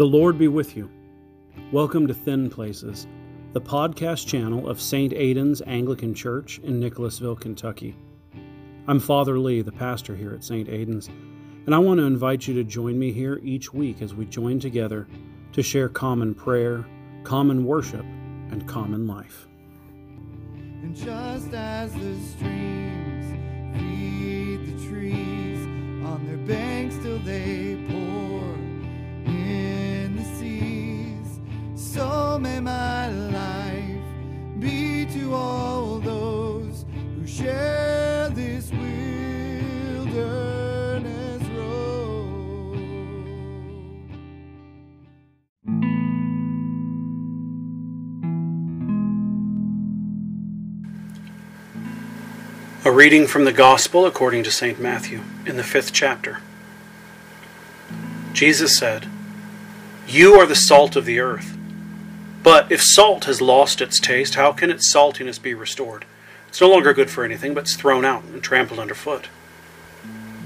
The Lord be with you. Welcome to Thin Places, the podcast channel of St. Aidan's Anglican Church in Nicholasville, Kentucky. I'm Father Lee, the pastor here at St. Aidan's, and I want to invite you to join me here each week as we join together to share common prayer, common worship, and common life. And just as the streams feed the trees on their banks till they pour so may my life be to all those who share this wilderness road. A reading from the Gospel according to St. Matthew in the fifth chapter. Jesus said, You are the salt of the earth. But if salt has lost its taste, how can its saltiness be restored? It's no longer good for anything, but it's thrown out and trampled underfoot.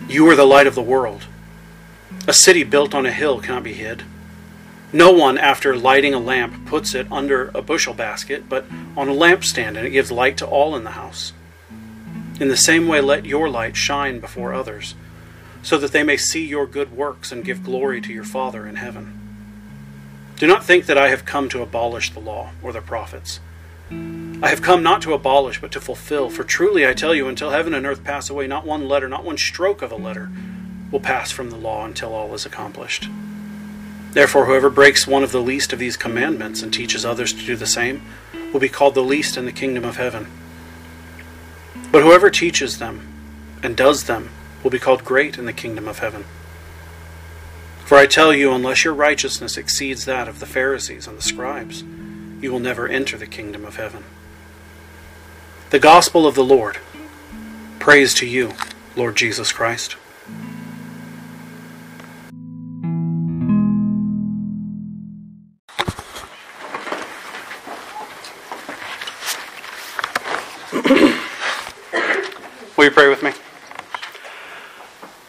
You are the light of the world. A city built on a hill cannot be hid. No one, after lighting a lamp, puts it under a bushel basket, but on a lampstand, and it gives light to all in the house. In the same way, let your light shine before others, so that they may see your good works and give glory to your Father in heaven. Do not think that I have come to abolish the law or the prophets. I have come not to abolish, but to fulfill. For truly I tell you, until heaven and earth pass away, not one letter, not one stroke of a letter will pass from the law until all is accomplished. Therefore, whoever breaks one of the least of these commandments and teaches others to do the same will be called the least in the kingdom of heaven. But whoever teaches them and does them will be called great in the kingdom of heaven. For I tell you, unless your righteousness exceeds that of the Pharisees and the scribes, you will never enter the kingdom of heaven. The Gospel of the Lord. Praise to you, Lord Jesus Christ. Will you pray with me?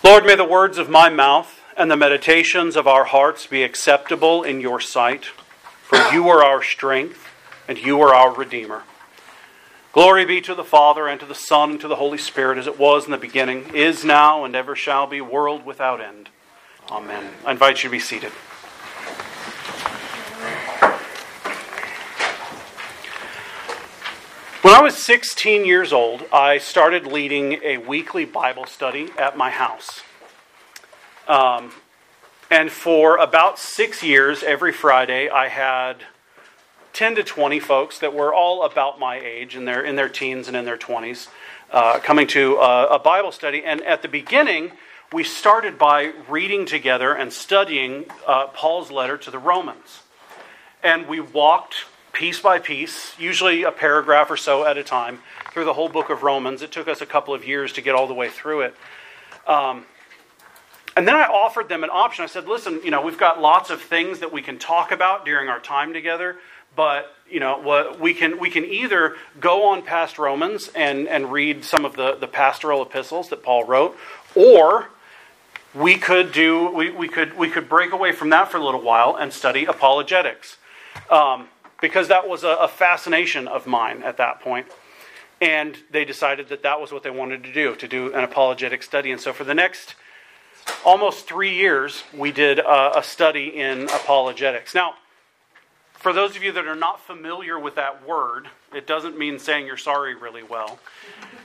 Lord, may the words of my mouth and the meditations of our hearts be acceptable in your sight, for you are our strength and you are our Redeemer. Glory be to the Father, and to the Son, and to the Holy Spirit, as it was in the beginning, is now, and ever shall be, world without end. Amen. I invite you to be seated. When I was 16 years old, I started leading a weekly Bible study at my house. Um, and for about six years, every Friday, I had 10 to 20 folks that were all about my age, in their, in their teens and in their 20s, uh, coming to a, a Bible study. And at the beginning, we started by reading together and studying uh, Paul's letter to the Romans. And we walked piece by piece, usually a paragraph or so at a time, through the whole book of Romans. It took us a couple of years to get all the way through it. Um, and then I offered them an option. I said, listen, you know, we've got lots of things that we can talk about during our time together, but you know, we can we can either go on past Romans and, and read some of the, the pastoral epistles that Paul wrote, or we could do we, we could we could break away from that for a little while and study apologetics. Um, because that was a, a fascination of mine at that point. And they decided that that was what they wanted to do, to do an apologetic study. And so for the next almost three years, we did a, a study in apologetics. Now, for those of you that are not familiar with that word, it doesn't mean saying you're sorry really well.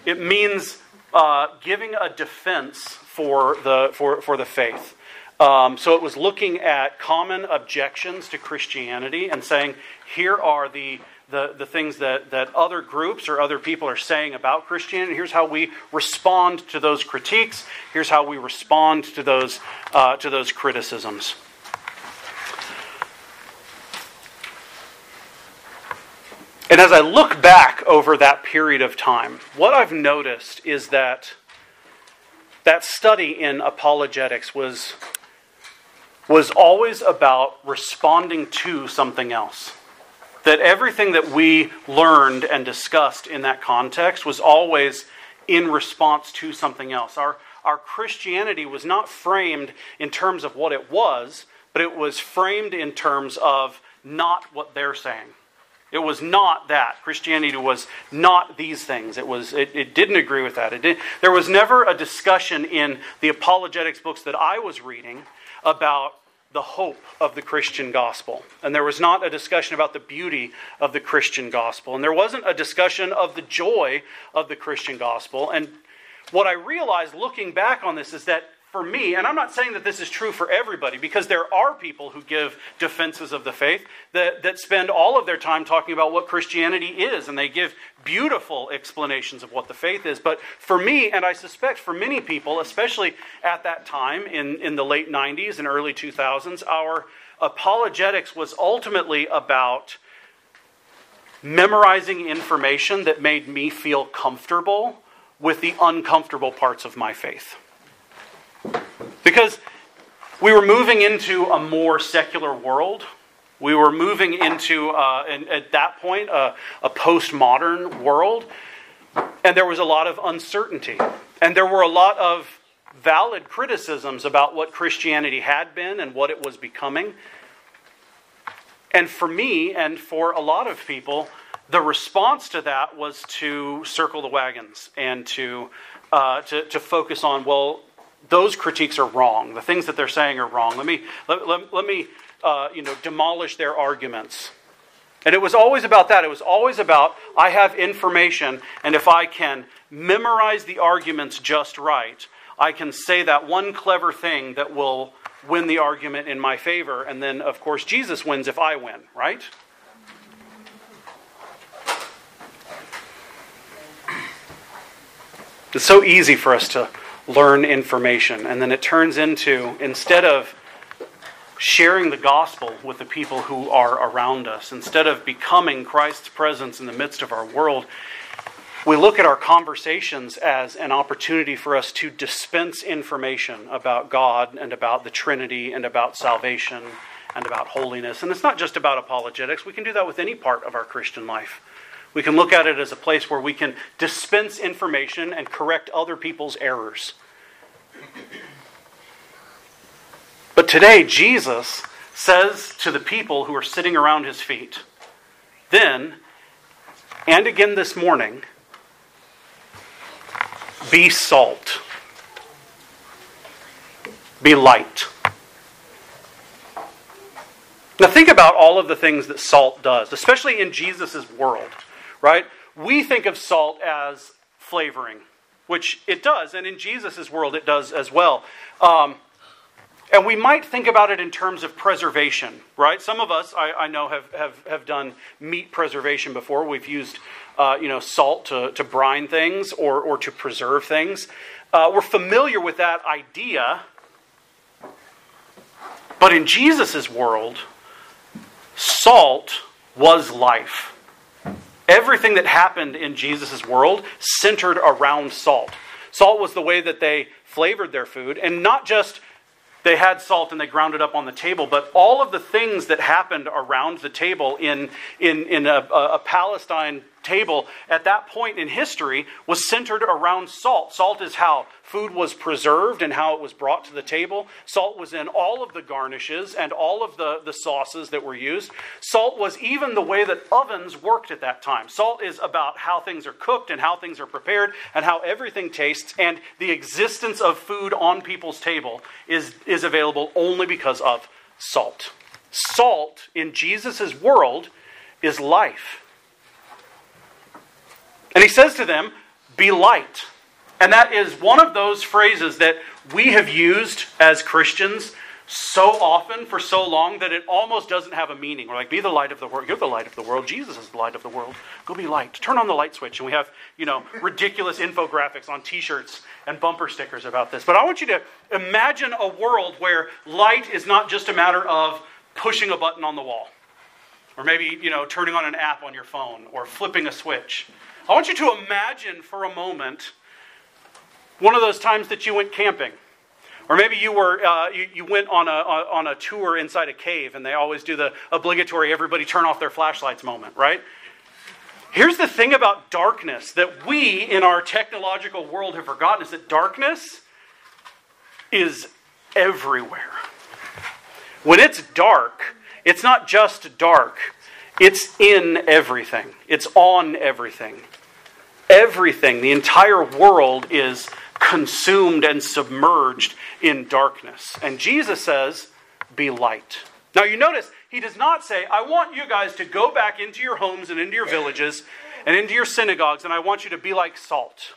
It means uh, giving a defense for the, for, for the faith. Um, so it was looking at common objections to Christianity and saying, here are the, the, the things that, that other groups or other people are saying about Christianity. Here's how we respond to those critiques. Here's how we respond to those, uh, to those criticisms. And as I look back over that period of time, what I've noticed is that that study in apologetics was, was always about responding to something else. That everything that we learned and discussed in that context was always in response to something else. Our, our Christianity was not framed in terms of what it was, but it was framed in terms of not what they're saying. It was not that. Christianity was not these things. It was it, it didn't agree with that. It did, there was never a discussion in the apologetics books that I was reading about the hope of the Christian gospel. And there was not a discussion about the beauty of the Christian gospel. And there wasn't a discussion of the joy of the Christian gospel. And what I realized looking back on this is that for me, and I'm not saying that this is true for everybody, because there are people who give defenses of the faith that, that spend all of their time talking about what Christianity is, and they give beautiful explanations of what the faith is. But for me, and I suspect for many people, especially at that time in, in the late 90s and early 2000s, our apologetics was ultimately about memorizing information that made me feel comfortable with the uncomfortable parts of my faith. Because we were moving into a more secular world. We were moving into, uh, at that point, a postmodern world. And there was a lot of uncertainty. And there were a lot of valid criticisms about what Christianity had been and what it was becoming. And for me, and for a lot of people, the response to that was to circle the wagons and to, uh, to, to focus on, well, those critiques are wrong. The things that they're saying are wrong. Let me, let, let, let me uh, you know, demolish their arguments. And it was always about that. It was always about I have information, and if I can memorize the arguments just right, I can say that one clever thing that will win the argument in my favor. And then, of course, Jesus wins if I win, right? It's so easy for us to learn information. And then it turns into, instead of sharing the gospel with the people who are around us, instead of becoming Christ's presence in the midst of our world, we look at our conversations as an opportunity for us to dispense information about God and about the Trinity and about salvation and about holiness. And it's not just about apologetics, we can do that with any part of our Christian life. We can look at it as a place where we can dispense information and correct other people's errors. But today, Jesus says to the people who are sitting around his feet, then, and again this morning, be salt, be light. Now, think about all of the things that salt does, especially in Jesus' world right? We think of salt as flavoring, which it does, and in Jesus' world it does as well. Um, and we might think about it in terms of preservation, right? Some of us, I, I know, have, have, have done meat preservation before. We've used, uh, you know, salt to, to brine things or, or to preserve things. Uh, we're familiar with that idea. But in Jesus' world, salt was life. Everything that happened in Jesus' world centered around salt. Salt was the way that they flavored their food, and not just they had salt and they ground it up on the table, but all of the things that happened around the table in, in, in a, a Palestine table at that point in history was centered around salt. Salt is how food was preserved and how it was brought to the table. Salt was in all of the garnishes and all of the, the sauces that were used. Salt was even the way that ovens worked at that time. Salt is about how things are cooked and how things are prepared and how everything tastes. And the existence of food on people's table is, is available only because of salt. Salt in Jesus' world is life. And he says to them, Be light. And that is one of those phrases that we have used as Christians so often for so long that it almost doesn't have a meaning. We're like, be the light of the world. You're the light of the world. Jesus is the light of the world. Go be light. Turn on the light switch. And we have, you know, ridiculous infographics on t-shirts and bumper stickers about this. But I want you to imagine a world where light is not just a matter of pushing a button on the wall. Or maybe, you know, turning on an app on your phone or flipping a switch. I want you to imagine for a moment one of those times that you went camping. Or maybe you were uh, you, you, went on a on a tour inside a cave, and they always do the obligatory "everybody turn off their flashlights" moment, right? Here's the thing about darkness that we in our technological world have forgotten: is that darkness is everywhere. When it's dark, it's not just dark, it's in everything, it's on everything. Everything, the entire world is consumed and submerged in darkness. And Jesus says, Be light. Now you notice, he does not say, I want you guys to go back into your homes and into your villages and into your synagogues, and I want you to be like salt.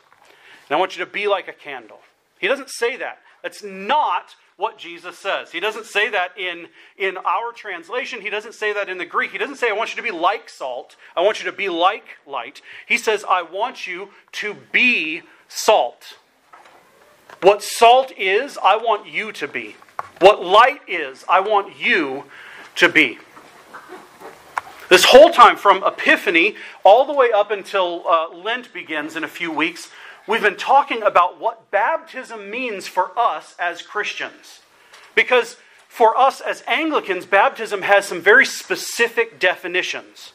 And I want you to be like a candle. He doesn't say that. That's not what Jesus says. He doesn't say that in, in our translation. He doesn't say that in the Greek. He doesn't say, I want you to be like salt. I want you to be like light. He says, I want you to be salt. What salt is, I want you to be. What light is, I want you to be. This whole time, from Epiphany all the way up until uh, Lent begins in a few weeks, we've been talking about what baptism means for us as Christians. Because for us as Anglicans, baptism has some very specific definitions.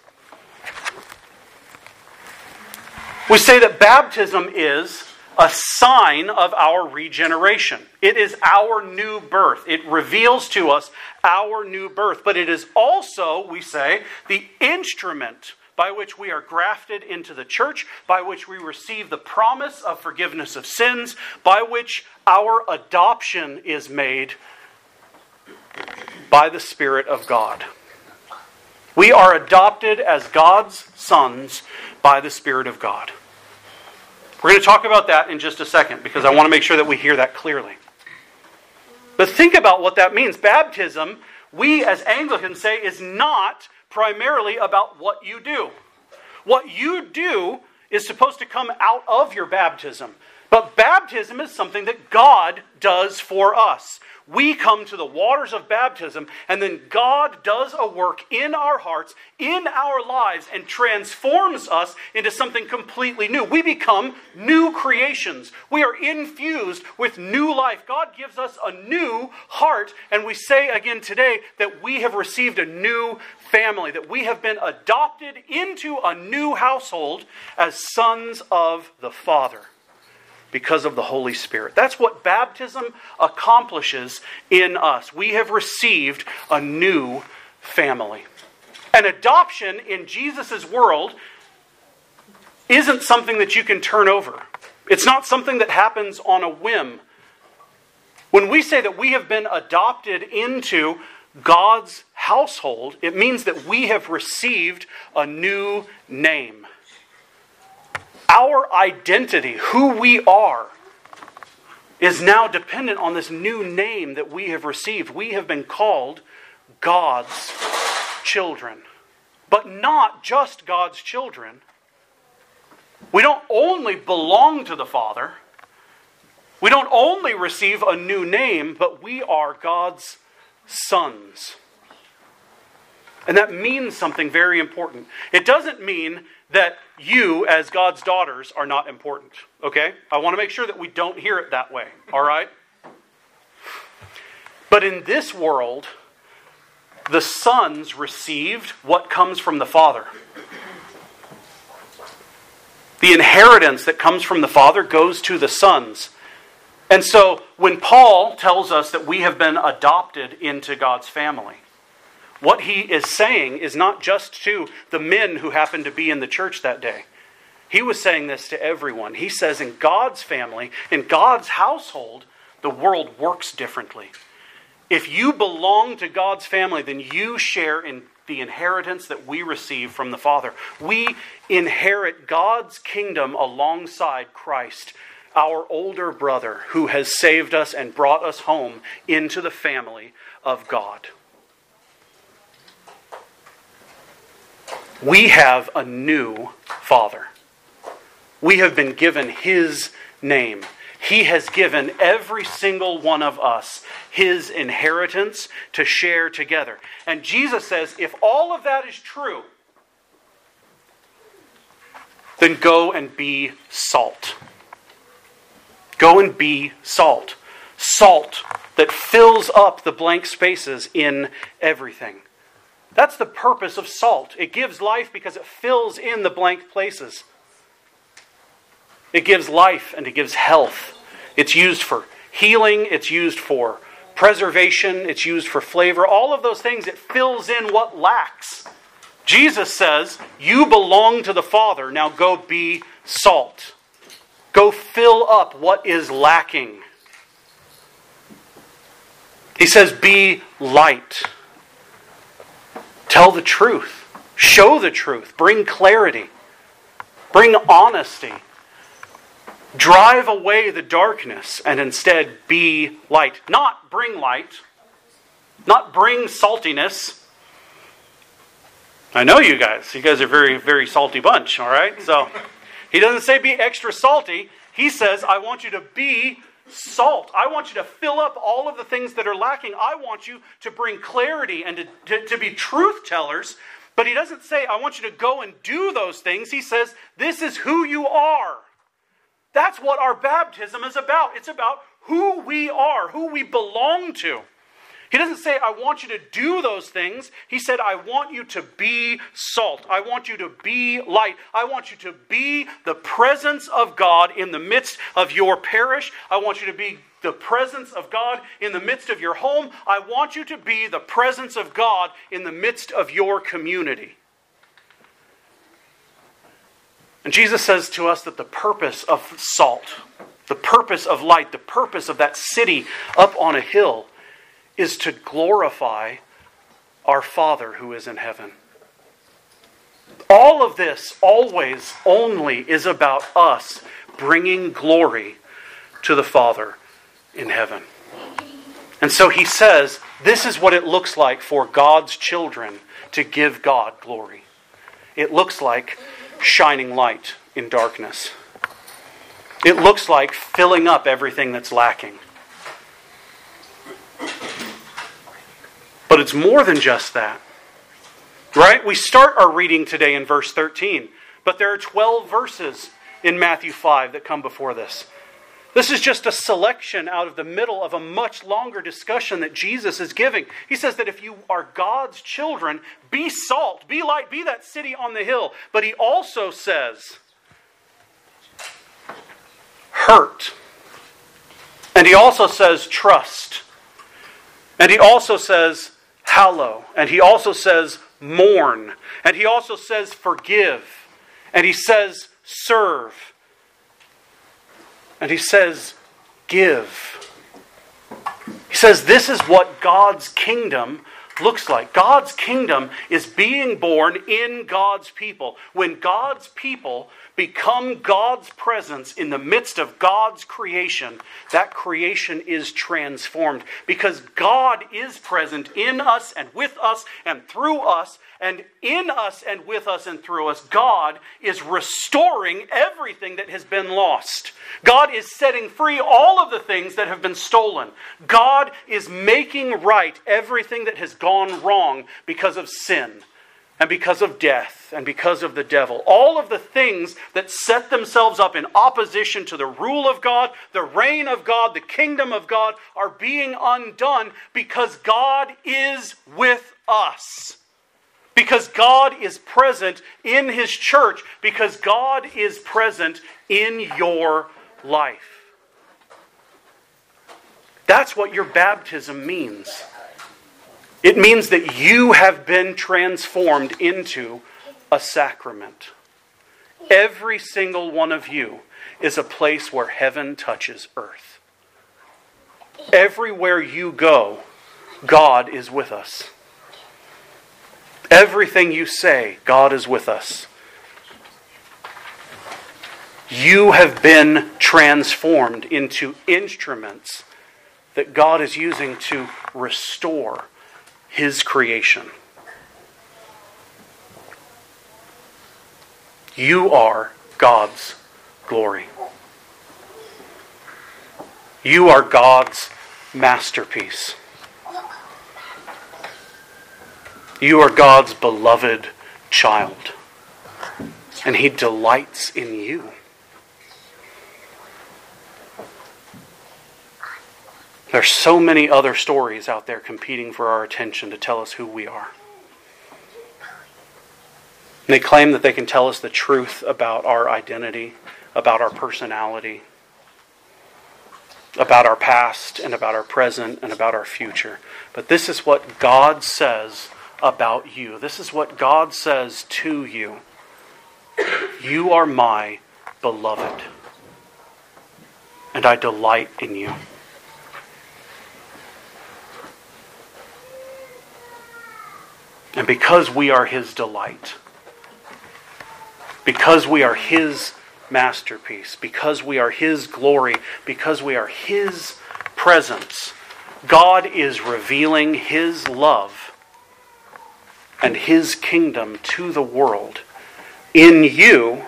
We say that baptism is a sign of our regeneration. It is our new birth. It reveals to us our new birth. But it is also, we say, the instrument by which we are grafted into the church, by which we receive the promise of forgiveness of sins, by which our adoption is made by the Spirit of God. We are adopted as God's sons by the Spirit of God. We're going to talk about that in just a second because I want to make sure that we hear that clearly. But think about what that means. Baptism, we as Anglicans say, is not primarily about what you do. What you do is supposed to come out of your baptism. But baptism is something that God does for us. We come to the waters of baptism, and then God does a work in our hearts, in our lives, and transforms us into something completely new. We become new creations. We are infused with new life. God gives us a new heart, and we say again today that we have received a new family, that we have been adopted into a new household as sons of the Father because of the Holy Spirit. That's what baptism accomplishes in us. We have received a new family. An adoption in Jesus' world isn't something that you can turn over, it's not something that happens on a whim. When we say that we have been adopted into God's household, it means that we have received a new name our identity, who we are, is now dependent on this new name that we have received. We have been called God's children, but not just God's children. We don't only belong to the Father, we don't only receive a new name, but we are God's sons. And that means something very important. It doesn't mean that you, as God's daughters, are not important. Okay? I want to make sure that we don't hear it that way. All right? But in this world, the sons received what comes from the Father. The inheritance that comes from the Father goes to the sons. And so when Paul tells us that we have been adopted into God's family, what he is saying is not just to the men who happened to be in the church that day. He was saying this to everyone. He says, in God's family, in God's household, the world works differently. If you belong to God's family, then you share in the inheritance that we receive from the Father. We inherit God's kingdom alongside Christ, our older brother, who has saved us and brought us home into the family of God. We have a new Father. We have been given His name. He has given every single one of us His inheritance to share together. And Jesus says if all of that is true, then go and be salt. Go and be salt. Salt that fills up the blank spaces in everything. That's the purpose of salt. It gives life because it fills in the blank places. It gives life and it gives health. It's used for healing, it's used for preservation, it's used for flavor. All of those things, it fills in what lacks. Jesus says, You belong to the Father. Now go be salt. Go fill up what is lacking. He says, Be light. Tell the truth. Show the truth. Bring clarity. Bring honesty. Drive away the darkness and instead be light. Not bring light, not bring saltiness. I know you guys. You guys are very, very salty bunch, all right? So he doesn't say be extra salty. He says, I want you to be salt. I want you to fill up all of the things that are lacking. I want you to bring clarity and to, to, to, be truth tellers. But he doesn't say, I want you to go and do those things. He says, This is who you are. That's what our baptism is about. It's about who we are, who we belong to. He doesn't say, I want you to do those things. He said, I want you to be salt. I want you to be light. I want you to be the presence of God in the midst of your parish. I want you to be the presence of God in the midst of your home. I want you to be the presence of God in the midst of your community. And Jesus says to us that the purpose of salt, the purpose of light, the purpose of that city up on a hill is to glorify our Father who is in heaven. All of this always only is about us bringing glory to the Father in heaven. And so he says, this is what it looks like for God's children to give God glory. It looks like shining light in darkness. It looks like filling up everything that's lacking. But it's more than just that. Right? We start our reading today in verse 13, but there are 12 verses in Matthew 5 that come before this. This is just a selection out of the middle of a much longer discussion that Jesus is giving. He says that if you are God's children, be salt, be light, be that city on the hill. But he also says, hurt. And he also says, trust. And he also says, hallow. And he also says, mourn. And he also says, forgive. And he says, serve. And he says, give. He says, this is what God's kingdom looks like. God's kingdom is being born in God's people. When God's people become God's presence in the midst of God's creation, that creation is transformed because God is present in us and with us and through us, and in us and with us and through us. God is restoring everything that has been lost. God is setting free all of the things that have been stolen. God is making right everything that has gone wrong because of sin and because of death and because of the devil. All of the things that set themselves up in opposition to the rule of God, the reign of God, the kingdom of God are being undone because God is with us. Because God is present in His church, because God is present in your life. That's what your baptism means. It means that you have been transformed into a sacrament. Every single one of you is a place where heaven touches earth. Everywhere you go, God is with us. Everything you say, God is with us. You have been transformed into instruments that God is using to restore his creation. You are God's glory. You are God's masterpiece. You are God's beloved child. And He delights in you. There's so many other stories out there competing for our attention to tell us who we are. And they claim that they can tell us the truth about our identity, about our personality. about our past and about our present and about our future. But this is what God says about you. This is what God says to you. You are my beloved, and I delight in you. And because we are his delight, because we are his masterpiece, because we are his glory, because we are his presence, God is revealing his love and his kingdom to the world in you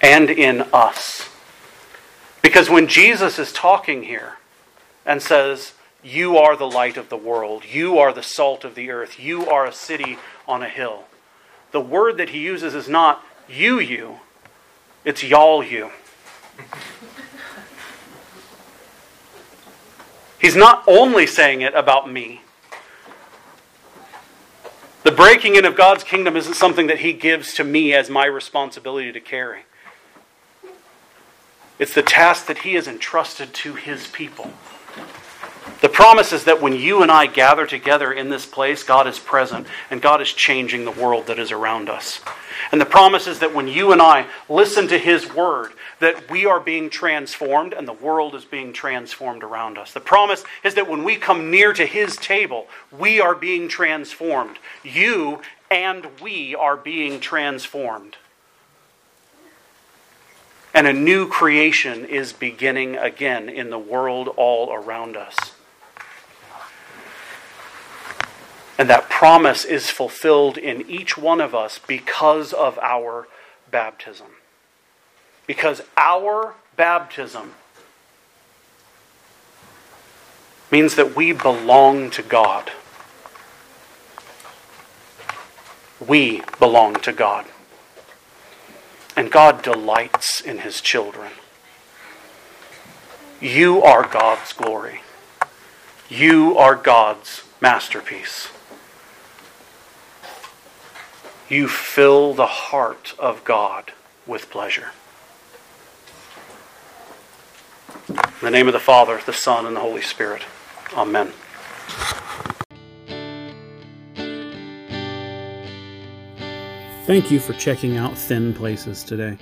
and in us. Because when Jesus is talking here and says, You are the light of the world, you are the salt of the earth, you are a city on a hill, the word that he uses is not you, you, it's y'all, you. He's not only saying it about me. The breaking in of God's kingdom isn't something that He gives to me as my responsibility to carry. It's the task that He has entrusted to His people. The promise is that when you and I gather together in this place, God is present and God is changing the world that is around us. And the promise is that when you and I listen to His word, that we are being transformed and the world is being transformed around us. The promise is that when we come near to His table, we are being transformed. You and we are being transformed. And a new creation is beginning again in the world all around us. And that promise is fulfilled in each one of us because of our baptism. Because our baptism means that we belong to God. We belong to God. And God delights in his children. You are God's glory. You are God's masterpiece. You fill the heart of God with pleasure. In the name of the Father, the Son, and the Holy Spirit. Amen. Thank you for checking out Thin Places today.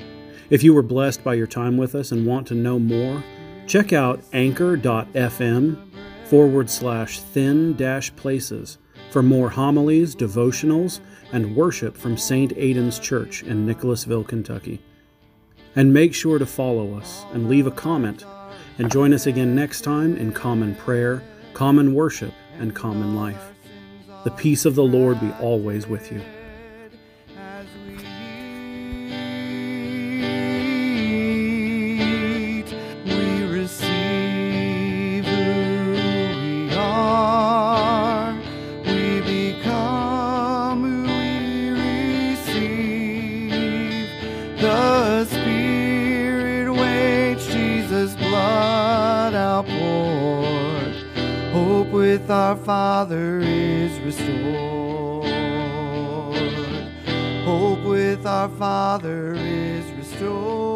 If you were blessed by your time with us and want to know more, check out anchor.fm forward slash thin dash places for more homilies, devotionals, and worship from St. Aidan's Church in Nicholasville, Kentucky. And make sure to follow us and leave a comment. And join us again next time in common prayer, common worship, and common life. The peace of the Lord be always with you. With our Father is restored. Hope with our Father is restored.